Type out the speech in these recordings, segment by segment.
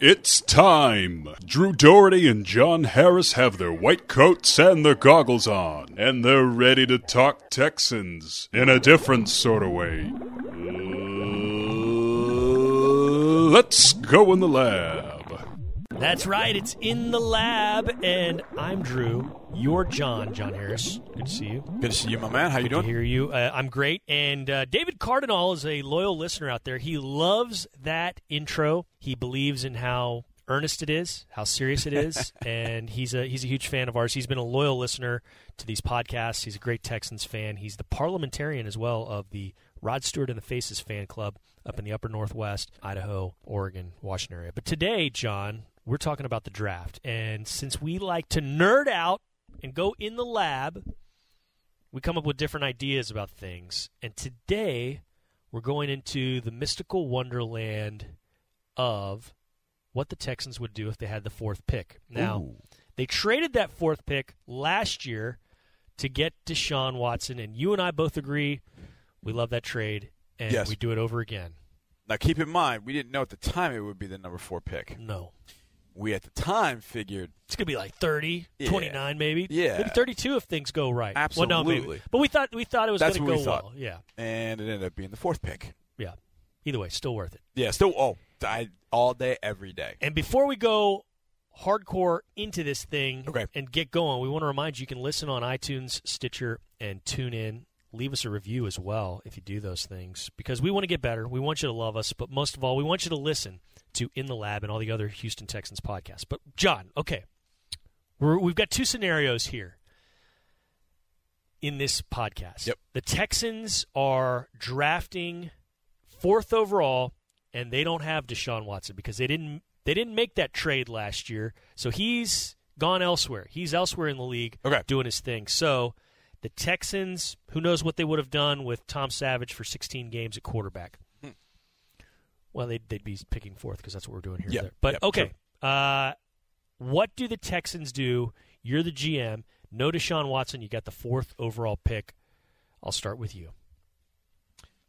It's time! Drew Doherty and John Harris have their white coats and their goggles on, and they're ready to talk Texans in a different sort of way. Uh, let's go in the lab. That's right. It's in the lab, and I'm Drew. You're John. John Harris. Good to see you. Good to see you, my man. How you doing? Good to hear you. Uh, I'm great. And uh, David Cardinal is a loyal listener out there. He loves that intro. He believes in how earnest it is, how serious it is, and he's a he's a huge fan of ours. He's been a loyal listener to these podcasts. He's a great Texans fan. He's the parliamentarian as well of the Rod Stewart and the Faces fan club up in the upper northwest, Idaho, Oregon, Washington area. But today, John, we're talking about the draft. And since we like to nerd out and go in the lab, we come up with different ideas about things. And today, we're going into the mystical wonderland of what the Texans would do if they had the fourth pick. Now, they traded that fourth pick last year to get Deshaun Watson, and you and I both agree we love that trade, and Yes. we do it over again. Now, keep in mind, we didn't know at the time it would be the number four pick. No. We at the time figured It's going to be like 30, Yeah. 29 maybe. Yeah. Maybe 32 if things go right. Well, no, maybe. Absolutely. But we thought we thought it was going to go we thought. well. Yeah. and it ended up being the fourth pick. Yeah. Either way, still worth it. Yeah, still, oh, I, all day, every day. And before we go hardcore into this thing Okay. and get going, we want to remind you you can listen on iTunes, Stitcher, and TuneIn. Leave us a review as well if you do those things because we want to get better. We want you to love us, but most of all, we want you to listen to In the Lab and all the other Houston Texans podcasts. But, John, okay, We're, we've got two scenarios here in this podcast. Yep. The Texans are drafting fourth overall, and they don't have Deshaun Watson because they didn't they didn't make that trade last year. So he's gone elsewhere. He's elsewhere in the league Okay. doing his thing. So the Texans, who knows what they would have done with Tom Savage for 16 games at quarterback. Well, they'd, they'd be picking fourth because that's what we're doing here. Yep. There. But Yep, okay, uh, what do the Texans do? You're the GM. No Deshaun Watson. You got the fourth overall pick. I'll start with you.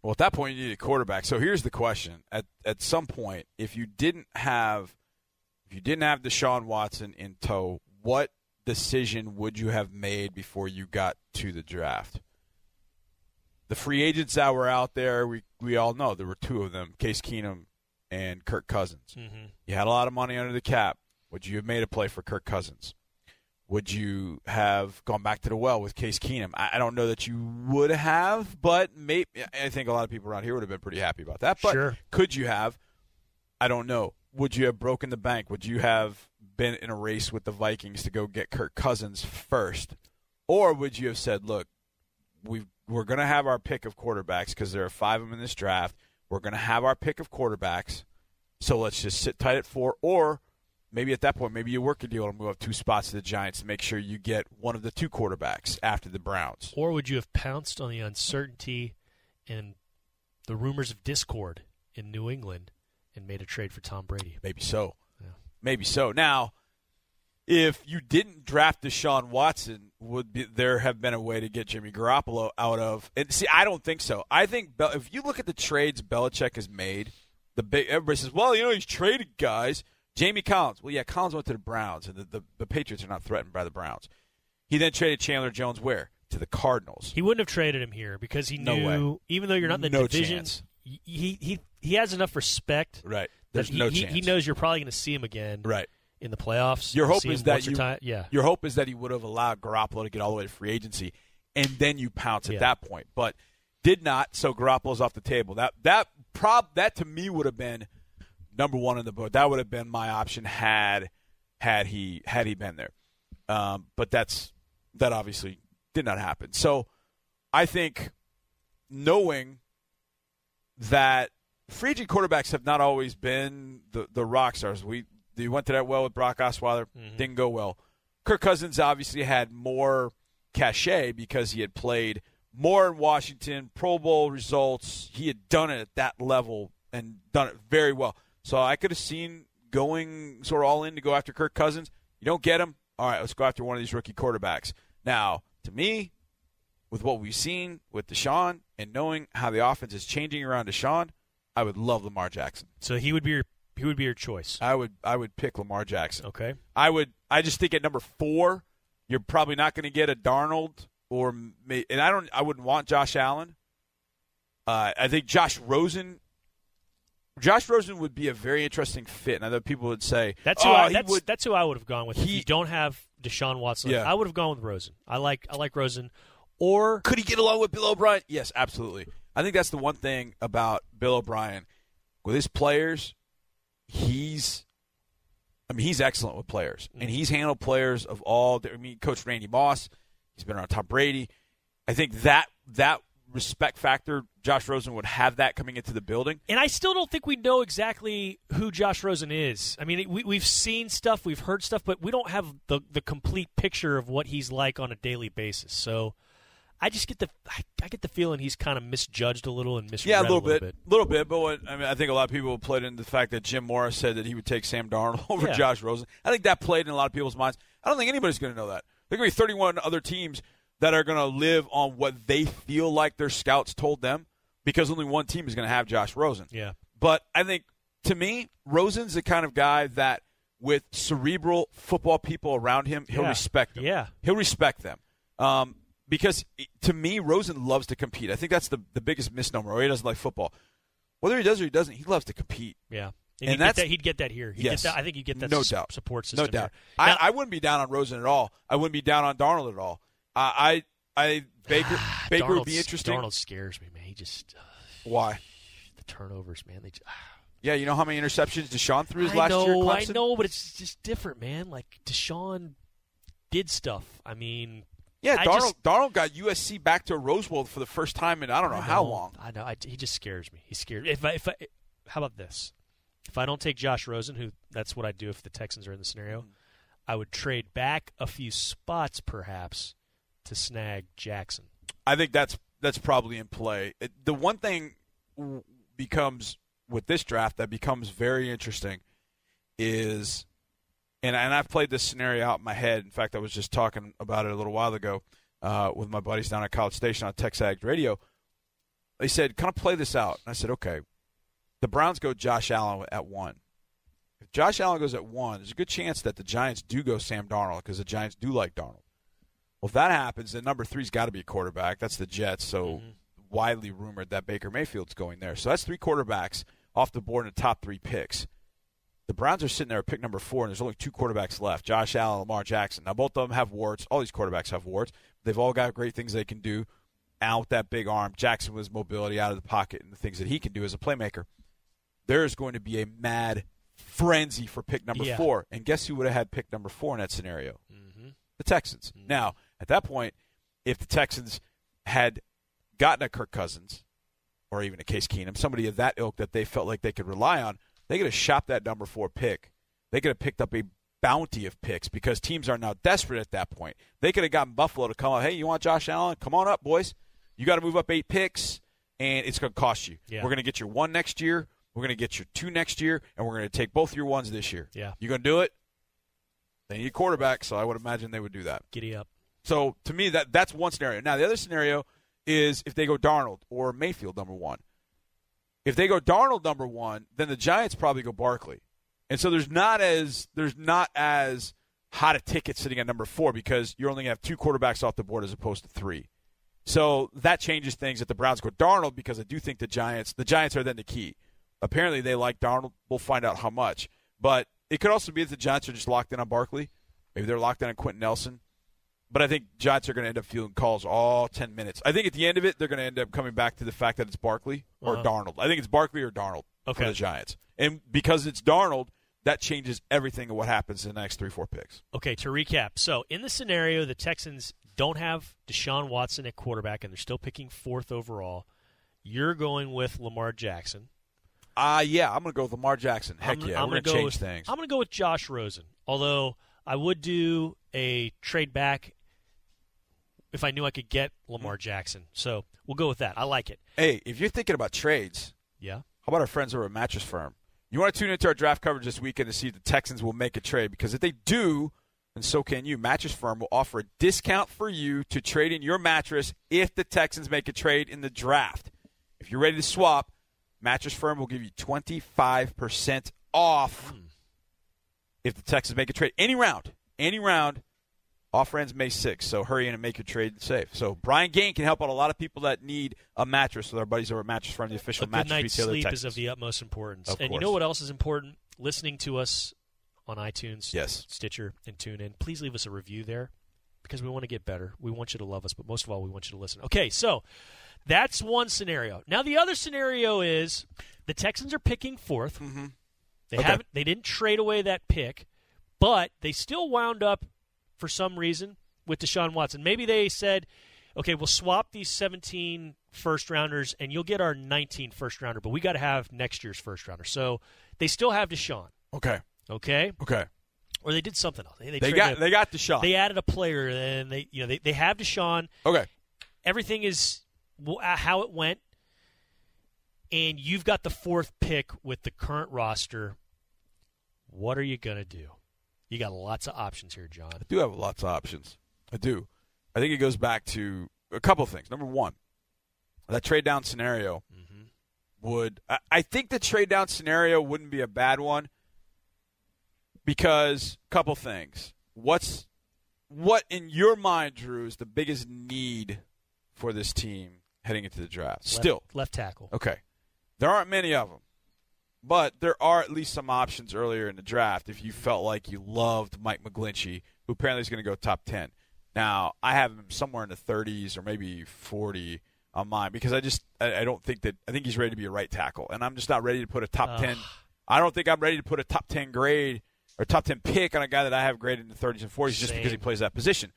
Well, at that point, you need a quarterback. So here's the question: at at some point, if you didn't have, if you didn't have Deshaun Watson in tow, what decision would you have made before you got to the draft? The free agents that were out there, we we all know there were two of them: Case Keenum and Kirk Cousins. Mm-hmm. You had a lot of money under the cap. Would you have made a play for Kirk Cousins? Would you have gone back to the well with Case Keenum? I, I don't know that you would have, but maybe I think a lot of people around here would have been pretty happy about that. But Sure. could you have? I don't know. Would you have broken the bank? Would you have been in a race with the Vikings to go get Kirk Cousins first, or would you have said, "Look, we we're going to have our pick of quarterbacks because there are five of them in this draft. We're going to have our pick of quarterbacks, so let's just sit tight at four, or maybe at that point, maybe you work a deal and move up two spots to the Giants to make sure you get one of the two quarterbacks after the Browns. Or would you have pounced on the uncertainty and the rumors of discord in New England and made a trade for Tom Brady? Maybe so. Yeah. Maybe so. Now, if you didn't draft Deshaun Watson, would be, there have been a way to get Jimmy Garoppolo out of? And see, I don't think so. I think Bel- if you look at the trades Belichick has made, the big everybody says, "Well, you know, he's traded guys." Jamie Collins. Well, yeah, Collins went to the Browns, and the, the, the Patriots are not threatened by the Browns. He then traded Chandler Jones where to the Cardinals. He wouldn't have traded him here because he No knew, way. even though you're not in the No division, chance. he he he has enough respect. Right. There's he, no he, chance. he knows you're probably going to see him again Right. In the playoffs. Your hope is that you, yeah, Your hope is that he would have allowed Garoppolo to get all the way to free agency, and then you pounce at Yeah. that point. But did not, so Garoppolo's off the table. That that prob that to me would have been number one on the board. That would have been my option had had he had he been there. Um, but that's that obviously did not happen. So I think knowing that free agent quarterbacks have not always been the, the rock stars. We they went to that well with Brock Osweiler, mm-hmm. didn't go well. Kirk Cousins obviously had more cachet because he had played more in Washington, Pro Bowl results. He had done it at that level and done it very well. So I could have seen going sort of all in to go after Kirk Cousins. You don't get him. All right, let's go after one of these rookie quarterbacks. Now, to me, with what we've seen with Deshaun and knowing how the offense is changing around Deshaun, I would love Lamar Jackson. So he would be your he would be your choice. I would I would pick Lamar Jackson. Okay. I would I just think at number four, you're probably not going to get a Darnold or and I don't I wouldn't want Josh Allen. Uh, I think Josh Rosen. Josh Rosen would be a very interesting fit. And I know people would say That's who oh, I, that's, would, that's who I would have gone with. if He- you don't have Deshaun Watson, Yeah. I would have gone with Rosen. I like I like Rosen. Or Could he get along with Bill O'Brien? Yes, absolutely. I think that's the one thing about Bill O'Brien with his players. He's, I mean, he's excellent with players, and mm-hmm. he's handled players of all. I mean, Coach Randy Moss. He's been around Tom Brady. I think that that respect factor, Josh Rosen would have that coming into the building. And I still don't think we know exactly who Josh Rosen is. I mean, we, we've seen stuff, we've heard stuff, but we don't have the the complete picture of what he's like on a daily basis. So I just get the I, I get the feeling he's kind of misjudged a little and misread Yeah, a little, bit. bit, little bit. But what, I mean, I think a lot of people played into the fact that Jim Mora said that he would take Sam Darnold over Yeah. Josh Rosen. I think that played in a lot of people's minds. I don't think anybody's going to know that. There are going to be 31 other teams that are going to live on what they feel like their scouts told them, because only one team is going to have Josh Rosen. Yeah. But I think to me, Rosen's the kind of guy that with cerebral football people around him, he'll Yeah. respect them. Yeah. He'll respect them. Um, because to me, Rosen loves to compete. I think that's the, the biggest misnomer. Or he doesn't like football. Whether he does or he doesn't, he loves to compete. Yeah. And he'd, get that's- that, he'd get that here. He'd Yes. get that, I think he'd get that No s- doubt. support system. No doubt. Now- I, I wouldn't be down on Rosen at all. I wouldn't be down on Darnold at all. I, I, I Baker, Baker would be interesting. Darnold scares me, man. He just uh, Why? the turnovers, man. They just, Yeah, you know how many interceptions Deshaun threw his I last know, year at I know, but it's just different, man. Like Deshaun did stuff. I mean, Yeah, I Darnold, just- Darnold got USC back to Rose Bowl for the first time in I don't know I how long. I know. I, he just scares me. He scares. If I, if I, how about this? If I don't take Josh Rosen, who that's what I do if the Texans are in the scenario, Mm-hmm. I would trade back a few spots, perhaps, to snag Jackson. I think that's that's probably in play. It, the one thing becomes with this draft that becomes very interesting is, and and I've played this scenario out in my head. In fact, I was just talking about it a little while ago uh, with my buddies down at College Station on TexAgs Radio. They said, "Kind of play this out." And I said, "Okay." The Browns go Josh Allen at one. If Josh Allen goes at one, there's a good chance that the Giants do go Sam Darnold because the Giants do like Darnold. Well, if that happens, then number three's got to be a quarterback. That's the Jets. So widely rumored that Baker Mayfield's going there. So that's three quarterbacks off the board in the top three picks. The Browns are sitting there at pick number four, and there's only two quarterbacks left: Josh Allen, Lamar Jackson. Now both of them have warts. All these quarterbacks have warts. They've all got great things they can do. Out that big arm, Jackson with his mobility out of the pocket, and the things that he can do as a playmaker. There is going to be a mad frenzy for pick number Yeah. four. And guess who would have had pick number four in that scenario? Mm-hmm. the Texans. Now, at that point, if the Texans had gotten a Kirk Cousins or even a Case Keenum, somebody of that ilk that they felt like they could rely on, they could have shopped that number four pick. They could have picked up a bounty of picks because teams are now desperate at that point. They could have gotten Buffalo to come out, hey, you want Josh Allen? Come on up, boys. You got to move up eight picks, and it's going to cost you. Yeah. We're going to get your one next year. We're going to get your two next year, and we're going to take both your ones this year. Yeah. You going to do it? They need a quarterback, so I would imagine they would do that. Giddy up. So to me, that that's one scenario. Now the other scenario is if they go Darnold or Mayfield number one. If they go Darnold number one, then the Giants probably go Barkley, and so there's not as there's not as hot a ticket sitting at number four because you're only going to have two quarterbacks off the board as opposed to three. So that changes things. If the Browns go Darnold, because I do think the Giants the Giants are then the key. Apparently they like Darnold. We'll find out how much, but it could also be that the Giants are just locked in on Barkley. Maybe they're locked in on Quenton Nelson. But I think Giants are going to end up fielding calls all 10 minutes. I think at the end of it, they're going to end up coming back to the fact that it's Barkley or Uh-huh. Darnold. I think it's Barkley or Darnold Okay. for the Giants. And because it's Darnold, that changes everything of what happens in the next three, four picks. Okay, to recap. So, in the scenario, the Texans don't have Deshaun Watson at quarterback and they're still picking fourth overall. You're going with Lamar Jackson. Uh, yeah, I'm going to go with Lamar Jackson. Heck I'm, yeah, I'm we're going to change with, things. I'm going to go with Josh Rosen. Although I would do a trade back if I knew I could get Lamar hmm. Jackson. So we'll go with that. I like it. hey, if you're thinking about trades, Yeah. how about our friends over at Mattress Firm? You want to tune into our draft coverage this weekend to see if the Texans will make a trade because if they do, and so can you. Mattress Firm will offer a discount for you to trade in your mattress if the Texans make a trade in the draft. If you're ready to swap, Mattress Firm will give you 25% off hmm. if the Texans make a trade. Any round, any round, offer ends May 6th. So hurry in and make your trade safe. So Brian Gaine can help out a lot of people that need a mattress with our buddies over at Mattress Firm, the official a good mattress night's retailer. sleep Texans. is of the utmost importance. Of and you know what else is important? Listening to us on iTunes, Yes. Stitcher, and TuneIn. Please leave us a review there because we want to get better. We want you to love us, but most of all, we want you to listen. Okay, so that's one scenario. Now the other scenario is the Texans are picking 4th Mm-hmm. They Okay. haven't. They didn't trade away that pick, but they still wound up for some reason with Deshaun Watson. Maybe they said, "Okay, we'll swap these 17 first rounders, and you'll get our 19 first rounder, but we got to have next year's first rounder." So they still have Deshaun. Okay. Okay, Okay. or they did something else. They, they, They got a- they got shot. they added a player, and they you know they, they have Deshaun. okay. Everything is uh, how it went, and you've got the fourth pick with the current roster. What are you gonna do? You got lots of options here, John. I do have lots of options. I do. I think it goes back to a couple things. Number one, that trade down scenario mm-hmm. would. I, I think the trade down scenario wouldn't be a bad one because a couple things. What's what in your mind, Drew, is the biggest need for this team heading into the draft? Left- Still, left tackle. Okay. There aren't many of them. But there are at least some options earlier in the draft if you felt like you loved Mike McGlinchey, who apparently is going to go top 10. Now, I have him somewhere in the 30s or maybe 40 on mine because I just I, I don't think that I think he's ready to be a right tackle and I'm just not ready to put a top Ugh. 10 I don't think I'm ready to put a top 10 grade or top 10 pick on a guy that I have graded in the 30s and 40s just because he plays that position.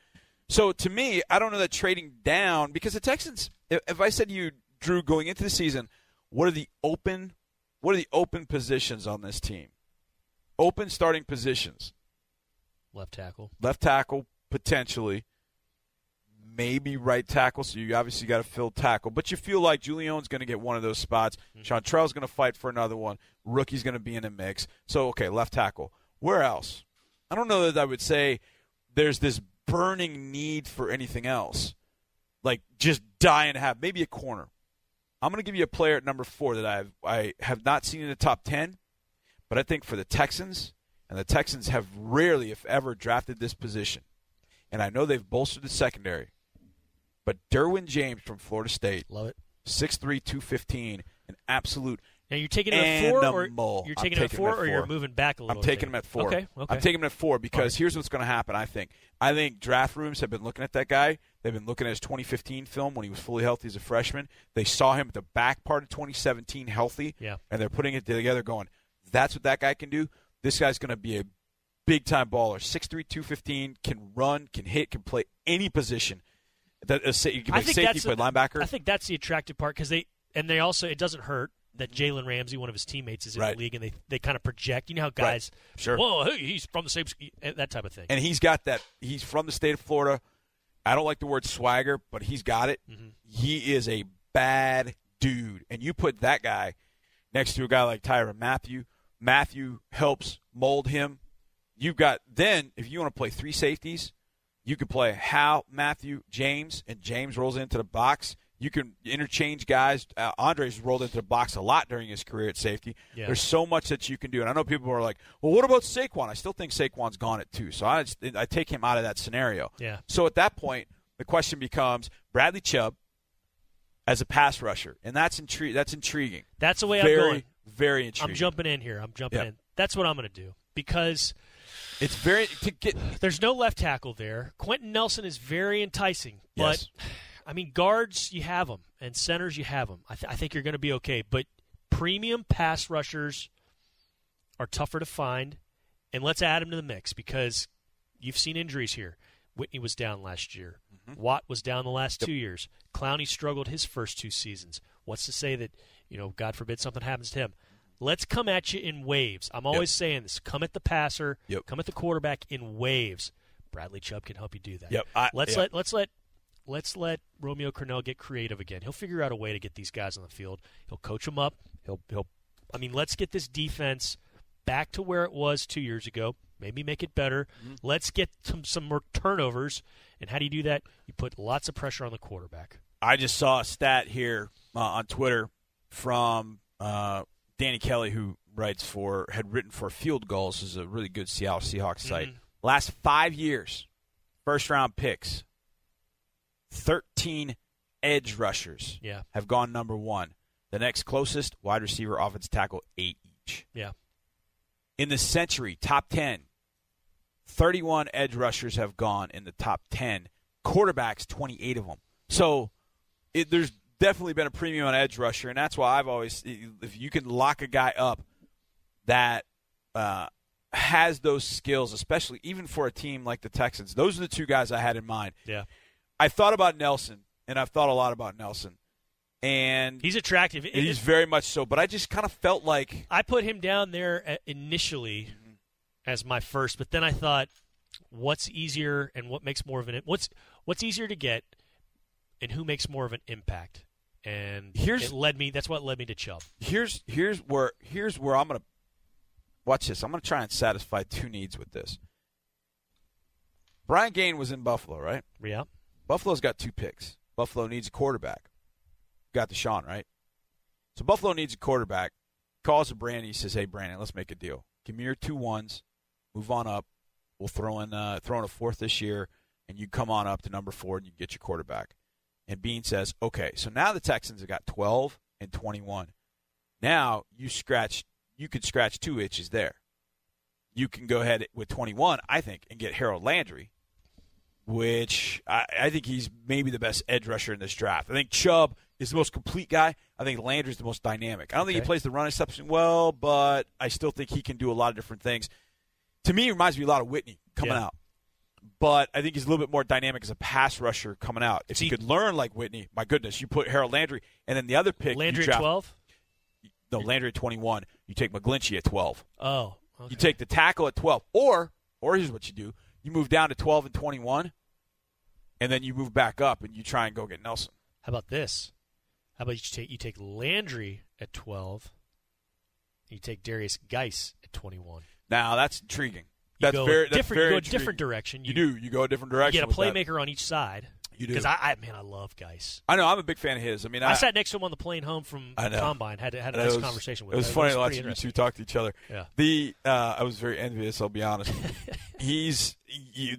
So to me, I don't know that trading down because the Texans. If, if I said to you, Drew, going into the season, what are the open, what are the open positions on this team? Open starting positions: Left tackle. left tackle potentially, maybe right tackle. So you obviously got to fill tackle, but you feel like Julién's going to get one of those spots. Mm-hmm. Seantrel's going to fight for another one. Rookie's going to be in the mix. So okay, left tackle. Where else? I don't know that I would say there's this burning need for anything else, like just dying to have maybe a corner. I'm going to give you a player at number four that I've I have not seen in the top ten, but I think for the Texans, and the Texans have rarely, if ever, drafted this position, and I know they've bolstered the secondary, but Derwin James from Florida State, Love it. 6'3", 215, an absolute Now you're taking him at four, or you're taking him at taking him four, or you're moving back a little. Bit. I'm taking bit? him at four. Okay. Okay. I'm taking him at four because right. here's what's going to happen. I think. I think draft rooms have been looking at that guy. They've been looking at his 2015 film when he was fully healthy as a freshman. They saw him at the back part of 2017 healthy, Yeah. and they're putting it together, going, "That's what that guy can do. This guy's going to be a big time baller. 6'3", 215, can run, can hit, can play any position. That uh, a, you can play safety, play linebacker. I think that's the attractive part because they and they also it doesn't hurt that Jalen Ramsey, one of his teammates, is in Right. the league, and they they kind of project. You know how guys, Sure. whoa, hey, he's from the same, that type of thing. and he's got that. He's from the state of Florida. I don't like the word swagger, but he's got it. Mm-hmm. He is a bad dude, and you put that guy next to a guy like Tyrann Mathieu. Mathieu helps mold him. You've got then if you want to play three safeties, you could play Hal, Mathieu, James, and James rolls into the box. You can interchange guys. Uh, Andre's rolled into the box a lot during his career at safety. Yeah. There's so much that you can do, and I know people are like, "Well, what about Saquon?" I still think Saquon's gone at two. so I just, I take him out of that scenario. Yeah. So at that point, the question becomes Bradley Chubb as a pass rusher, and that's intri- That's intriguing. That's the way very, I'm going. very intriguing. I'm jumping in here. I'm jumping Yeah. in. That's what I'm going to do because It's very to get. there's no left tackle there. Quenton Nelson is very enticing, but Yes. I mean guards you have them and centers you have them. I, th- I think you're going to be okay, but premium pass rushers are tougher to find, and let's add them to the mix because you've seen injuries here. Whitney was down last year. Mm-hmm. Watt was down the last two years. Clowney struggled his first two seasons. What's to say that you know, God forbid something happens to him? Let's come at you in waves. I'm always saying this: come at the passer, Yep. come at the quarterback in waves. Bradley Chubb can help you do that. Yep, I- let's yep. let let's let let's let Romeo Crennel get creative again. He'll figure out a way to get these guys on the field. He'll coach them up. He'll he'll. I mean, let's get this defense back to where it was two years ago. Maybe make it better. Let's get some, some more turnovers. And how do you do that? You put lots of pressure on the quarterback. I just saw a stat here uh, on Twitter from uh, Danny Kelly, who writes for had written for Field Gulls, is a really good Seattle Seahawks site. Mhm. Last five years, first round picks, thirteen edge rushers Yeah. have gone number one. The next closest wide receiver, offensive tackle, eight each. Yeah. In the century, top 10, 31 edge rushers have gone in the top 10. Quarterbacks, 28 of them. So it, there's definitely been a premium on edge rusher, and that's why I've always, if you can lock a guy up that uh, has those skills, especially even for a team like the Texans, those are the two guys I had in mind. Yeah. I thought about Nelson, and I've thought a lot about Nelson. And He's attractive. It- he's very much so, but I just kind of felt like I put him down there uh, initially as my first, but then I thought, what's easier and what makes more of an what's what's easier to get, and who makes more of an impact? And Here's- it led me. That's what led me to Chubb. here's here's where here's where I'm gonna watch this. I'm gonna try and satisfy two needs with this. Brian Gaine was in Buffalo, right? Yeah. Buffalo's got two picks. Buffalo needs a quarterback. Got Deshaun, right? So Buffalo needs a quarterback. Calls to Brandon. He says, "Hey, Brandon, let's make a deal. Give me your two ones. Move on up. We'll throw in uh, throw in a fourth this year, and you come on up to number four, and you get your quarterback." And Beane says, "Okay." So now the Texans have got 12 and 21. Now you scratch. You could scratch two itches there. You can go ahead with 21, I think, and get Harold Landry which I, I think he's maybe the best edge rusher in this draft. I think Chubb is the most complete guy. I think Landry's the most dynamic. I don't think he plays the run exception well, but I still think he can do a lot of different things. To me, he reminds me a lot of Whitney coming Yeah. out. But I think he's a little bit more dynamic as a pass rusher coming out. If See- he could learn like Whitney, my goodness, you put Harold Landry, and then the other pick, Landry you at draft, twelve. No, Landry at 21. You take McGlinchey at 12. Oh. Okay. You take the tackle at 12. Or, or here's what you do. You move down to 12 and 21, and then you move back up and you try and go get Nelson. How about this? How about you take you take Landry at twelve. You take Derrius Guice at twenty-one. Now, that's intriguing. You That's go very, that's different. very you go a intriguing. different direction. You do. You go a different direction. You get a that. playmaker on each side. You do. Because I, I, man, I love Guice. I know. I'm a big fan of his. I mean, I, sat next to him on the plane home from I know. combine. Had had a nice was- conversation with him. It him. was funny pretty watching you two talk to each other. Yeah. The uh, I was very envious. I'll be honest. he's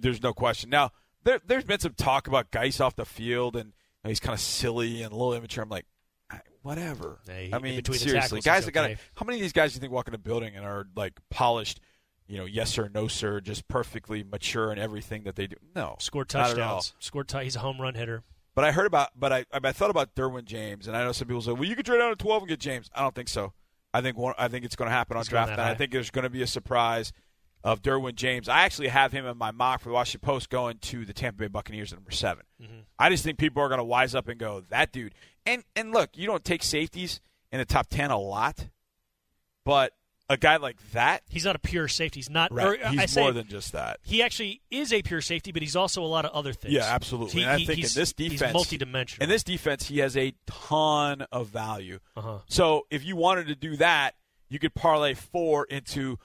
there's no question. Now there there's been some talk about Guice off the field and you know, he's kind of silly and a little immature. I'm like, "Ah, whatever. Hey, I mean, between seriously, guys he's that got okay. How many of these guys do you think walk in a building and are like polished? You know, yes sir, no sir, just perfectly mature in everything that they do. No, Scored not at all. touchdowns. Scored. T- he's a home run hitter. But I heard about, but I, I thought about Derwin James, and I know some people say, "Well, you could trade down to twelve and get James." I don't think so. I think one, I think it's going to happen on It's draft night. I think there's going to be a surprise of Derwin James. I actually have him in my mock for the Washington Post going to the Tampa Bay Buccaneers at number 7 Mm-hmm. I just think people are going to wise up and go that dude. And and look, you don't take safeties in the top ten a lot, but a guy like that, He's not a pure safety. He's not. right? or, he's I say, more than just that. He actually is a pure safety, but he's also a lot of other things. Yeah, absolutely. He- and I think in he's- this defense, he's multidimensional. In this defense, he has a ton of value. Uh-huh. So if you wanted to do that, you could parlay four into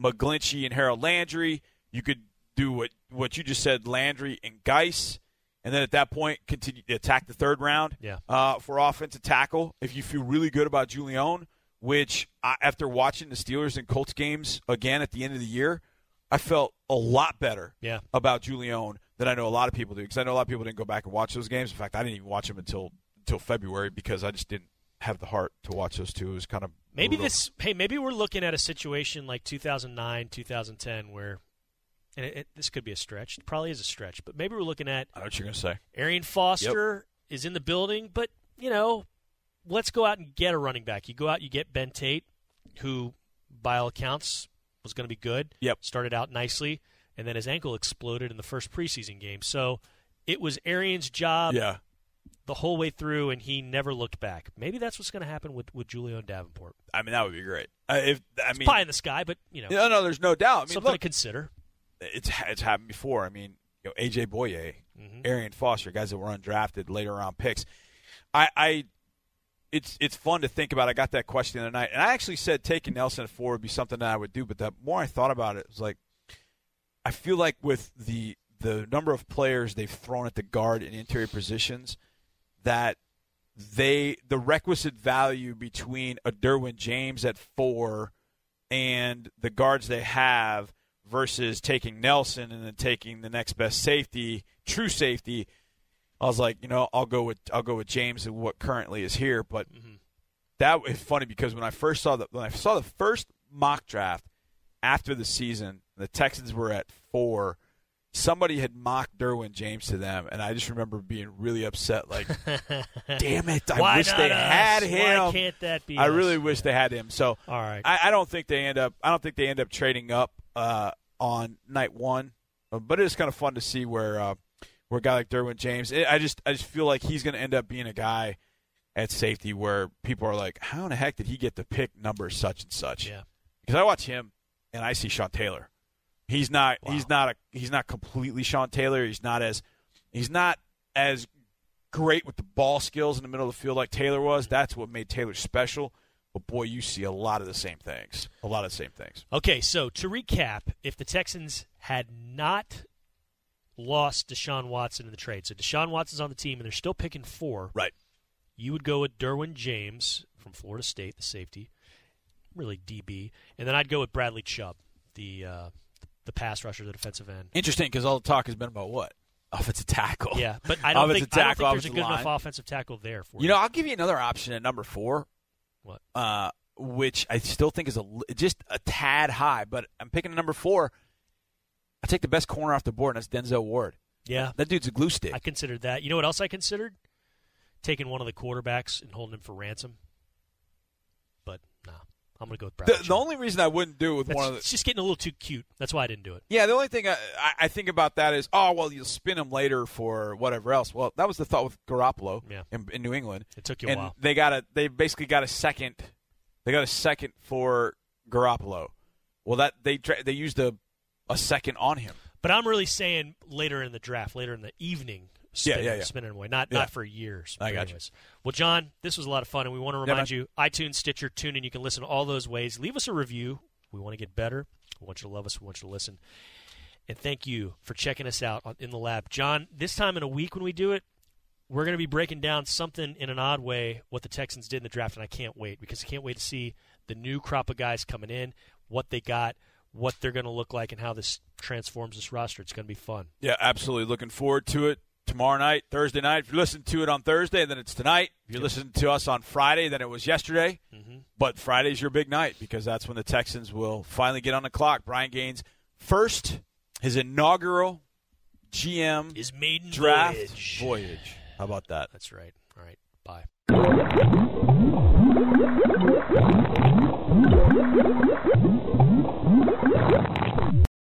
McGlinchey and Harold Landry. You could do what what you just said, Landry and Guice, and then at that point continue to attack the third round. Yeah. Uh, for offensive tackle, if you feel really good about Julién, which I, after watching the Steelers and Colts games again at the end of the year, I felt a lot better Yeah. about Julién than I know a lot of people do because I know a lot of people didn't go back and watch those games. In fact, I didn't even watch them until until February because I just didn't have the heart to watch those two. It was kind of Maybe this. Hey, maybe we're looking at a situation like 2009, 2010, where, and it, it, this could be a stretch. It probably is a stretch, but maybe we're looking at I know what you're gonna say. Arian Foster is in the building, but you know, let's go out and get a running back. You go out, you get Ben Tate, who, by all accounts, was going to be good. Yep. Started out nicely, and then his ankle exploded in the first preseason game. So it was Arian's job yeah, the whole way through, and he never looked back. Maybe that's what's going to happen with with Julién Davenport. I mean that would be great. Uh, if I mean, Pie in the sky, but you know, no, no, there's no doubt. I mean, something look, to consider. it's it's happened before. I mean, you know, AJ Bouye, Mhm. Arian Foster, guys that were undrafted later round picks. I, I, it's it's fun to think about. I got that question the other night, and I actually said taking Nelson at four would be something that I would do. But the more I thought about it, it was like, I feel like with the the number of players they've thrown at the guard and interior positions, that they the requisite value between a Derwin James at four and the guards they have versus taking Nelson and then taking the next best safety, true safety. I was like, you know, I'll go with I'll go with James and what currently is here, but Mm-hmm. that is funny because when I first saw the when I saw the first mock draft after the season, the Texans were at four. Somebody had mocked Derwin James to them, and I just remember being really upset. Like, damn it! I Why wish they us? had Why him. can't that be? I us? really wish they had him. So, All right. I, I don't think they end up. I don't think they end up trading up uh, on night one. Uh, But it is kind of fun to see where uh, where a guy like Derwin James. I I just I just feel like he's going to end up being a guy at safety where people are like, how in the heck did he get to pick number such and such? yeah. Because I watch him and I see Sean Taylor. He's not. Wow. He's not a. He's not completely Sean Taylor. He's not as. He's not as great with the ball skills in the middle of the field like Taylor was. That's what made Taylor special. But boy, you see a lot of the same things. A lot of the same things. Okay, so to recap, if the Texans had not lost Deshaun Watson in the trade, so Deshaun Watson's on the team and they're still picking four, Right. you would go with Derwin James from Florida State, the safety, really DB, and then I'd go with Bradley Chubb, the uh, the pass rusher, the defensive end. Interesting because all the talk has been about what offensive tackle. Yeah, but I don't think, I don't think there's a good enough offensive tackle there for You know, I'll give you another option at number four. What? Uh, which I still think is a just a tad high, but I'm picking a number four. I take the best corner off the board, and that's Denzel Ward. yeah, That dude's a glue stick. I considered that. You know what else I considered? Taking one of the quarterbacks and holding him for ransom. I'm gonna go with Bradley. the, the only reason I wouldn't do it with That's, one of the it's just getting a little too cute. That's why I didn't do it. yeah, the only thing I, I, think about that is oh well, you'll spin him later for whatever else. Well, that was the thought with Garoppolo Yeah. in, in New England. It took you a while. they got a they basically got a second. They got a second for Garoppolo. Well, that they they used a a second on him. But I'm really saying later in the draft, later in the evening, spin, Yeah, yeah, yeah. spin it away, not Yeah. not for years. I got you. Well, John, this was a lot of fun, and we want to remind man. you: iTunes, Stitcher, TuneIn. You can listen all those ways. Leave us a review. We want to get better. We want you to love us. We want you to listen. And thank you for checking us out on, in the lab, John. This time in a week when we do it, we're going to be breaking down something in an odd way what the Texans did in the draft, and I can't wait because I can't wait to see the new crop of guys coming in, what they got, what they're going to look like, and how this transforms this roster. It's going to be fun. Yeah, absolutely. Looking forward to it tomorrow night, Thursday night. If you listen to it on Thursday, then it's tonight. If you listen to us on Friday, then it was yesterday. Mm-hmm. But Friday's your big night because that's when the Texans will finally get on the clock. Brian Gaines, first, his inaugural GM his maiden draft voyage. voyage. How about that? That's right. All right. Bye.